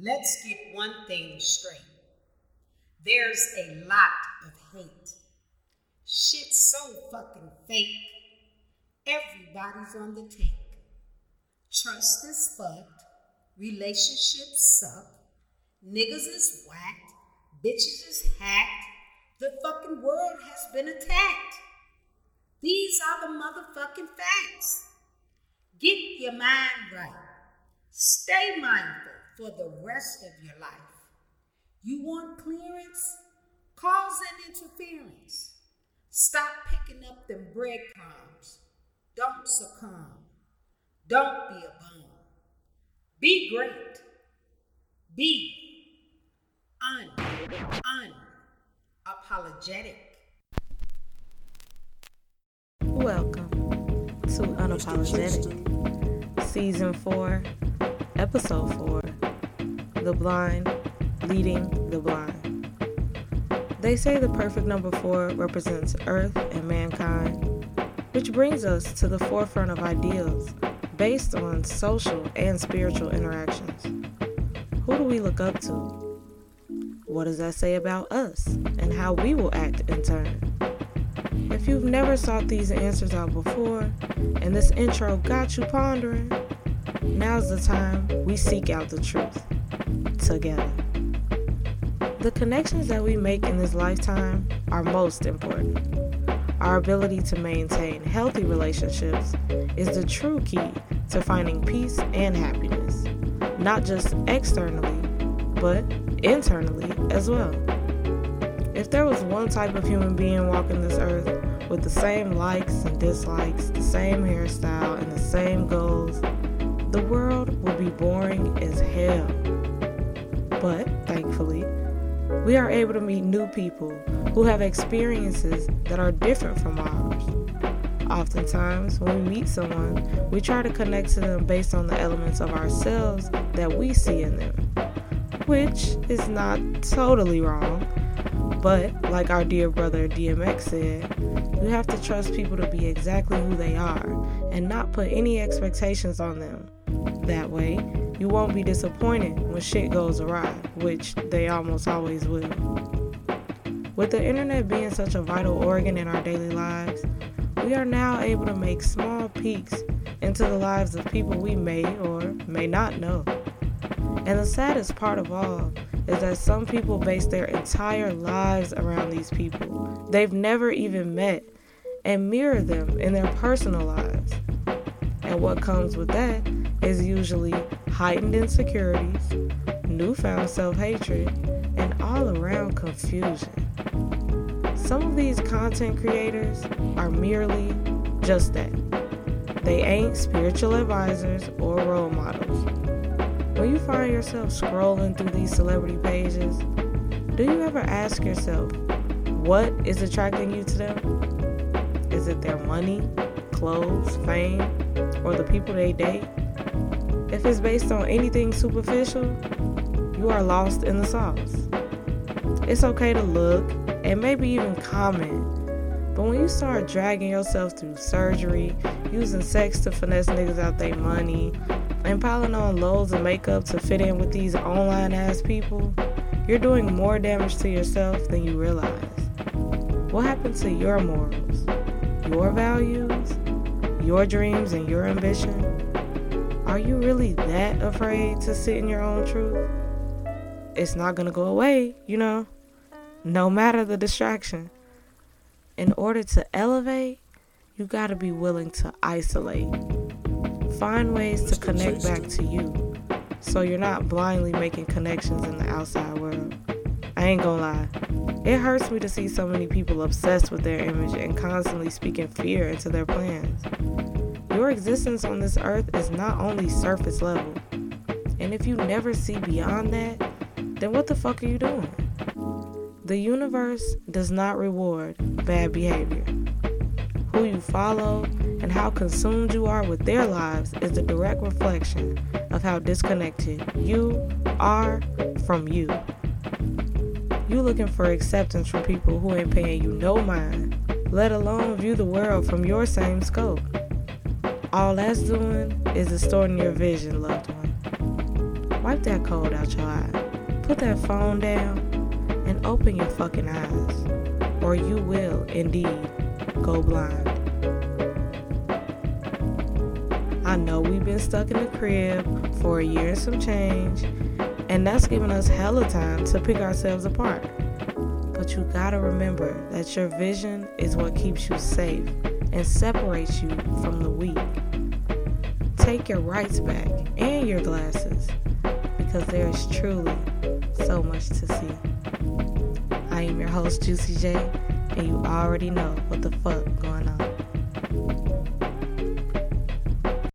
Let's get one thing straight. There's a lot of hate. Shit's so fucking fake. Everybody's on the take. Trust is fucked. Relationships suck. Niggas is whacked. Bitches is hacked. The fucking world has been attacked. These are the motherfucking facts. Get your mind right. Stay mindful for the rest of your life. You want clearance? Cause an interference. Stop picking up them breadcrumbs. Don't succumb. Don't be a bum. Be great. Be un unapologetic. Welcome to Unapologetic, Season 4, Episode 4 The Blind Leading the Blind. They say the perfect number 4 represents Earth and mankind, which brings us to the forefront of ideals based on social and spiritual interactions. Who do we look up to? What does that say about us and how we will act in turn? If you've never sought these answers out before and this intro got you pondering, now's the time we seek out the truth together. The connections that we make in this lifetime are most important. Our ability to maintain healthy relationships is the true key to finding peace and happiness, not just externally, but internally as well. If there was one type of human being walking this earth with the same likes and dislikes, the same hairstyle, and the same goals, the world would be boring as hell. But thankfully, we are able to meet new people who have experiences that are different from ours. Oftentimes, when we meet someone, we try to connect to them based on the elements of ourselves that we see in them, which is not totally wrong. But, like our dear brother DMX said, you have to trust people to be exactly who they are and not put any expectations on them. That way, you won't be disappointed when shit goes awry, which they almost always will. With the internet being such a vital organ in our daily lives, we are now able to make small peeks into the lives of people we may or may not know. And the saddest part of all is that some people base their entire lives around these people they've never even met and mirror them in their personal lives. And what comes with that is usually heightened insecurities, newfound self hatred, and all around confusion. Some of these content creators are merely just that. They ain't spiritual advisors or role models. When you find yourself scrolling through these celebrity pages, do you ever ask yourself, what is attracting you to them? Is it their money, clothes, fame, or the people they date? If it's based on anything superficial, you are lost in the sauce. It's okay to look and maybe even comment, but when you start dragging yourself through surgery, using sex to finesse niggas out their money, and piling on loads of makeup to fit in with these online ass people, you're doing more damage to yourself than you realize. What happened to your morals, your values, your dreams, and your ambition? Are you really that afraid to sit in your own truth? It's not gonna go away, you know, no matter the distraction. In order to elevate, you gotta be willing to isolate. Find ways to connect back to you so you're not blindly making connections in the outside world. I ain't gonna lie, it hurts me to see so many people obsessed with their image and constantly speaking fear into their plans. Your existence on this earth is not only surface level. And if you never see beyond that, then what the fuck are you doing? The universe does not reward bad behavior. Who you follow and how consumed you are with their lives is the direct reflection of how disconnected you are from you. You looking for acceptance from people who ain't paying you no mind, let alone view the world from your same scope. All that's doing is distorting your vision, loved one. Wipe that cold out your eye. Put that phone down and open your fucking eyes, or you will indeed go blind. Know we've been stuck in the crib for a year and some change, and that's given us hella time to pick ourselves apart. But you gotta remember that your vision is what keeps you safe and separates you from the weak. Take your rights back and your glasses because there is truly so much to see. I am your host, Juicy J, and you already know what the fuck going on.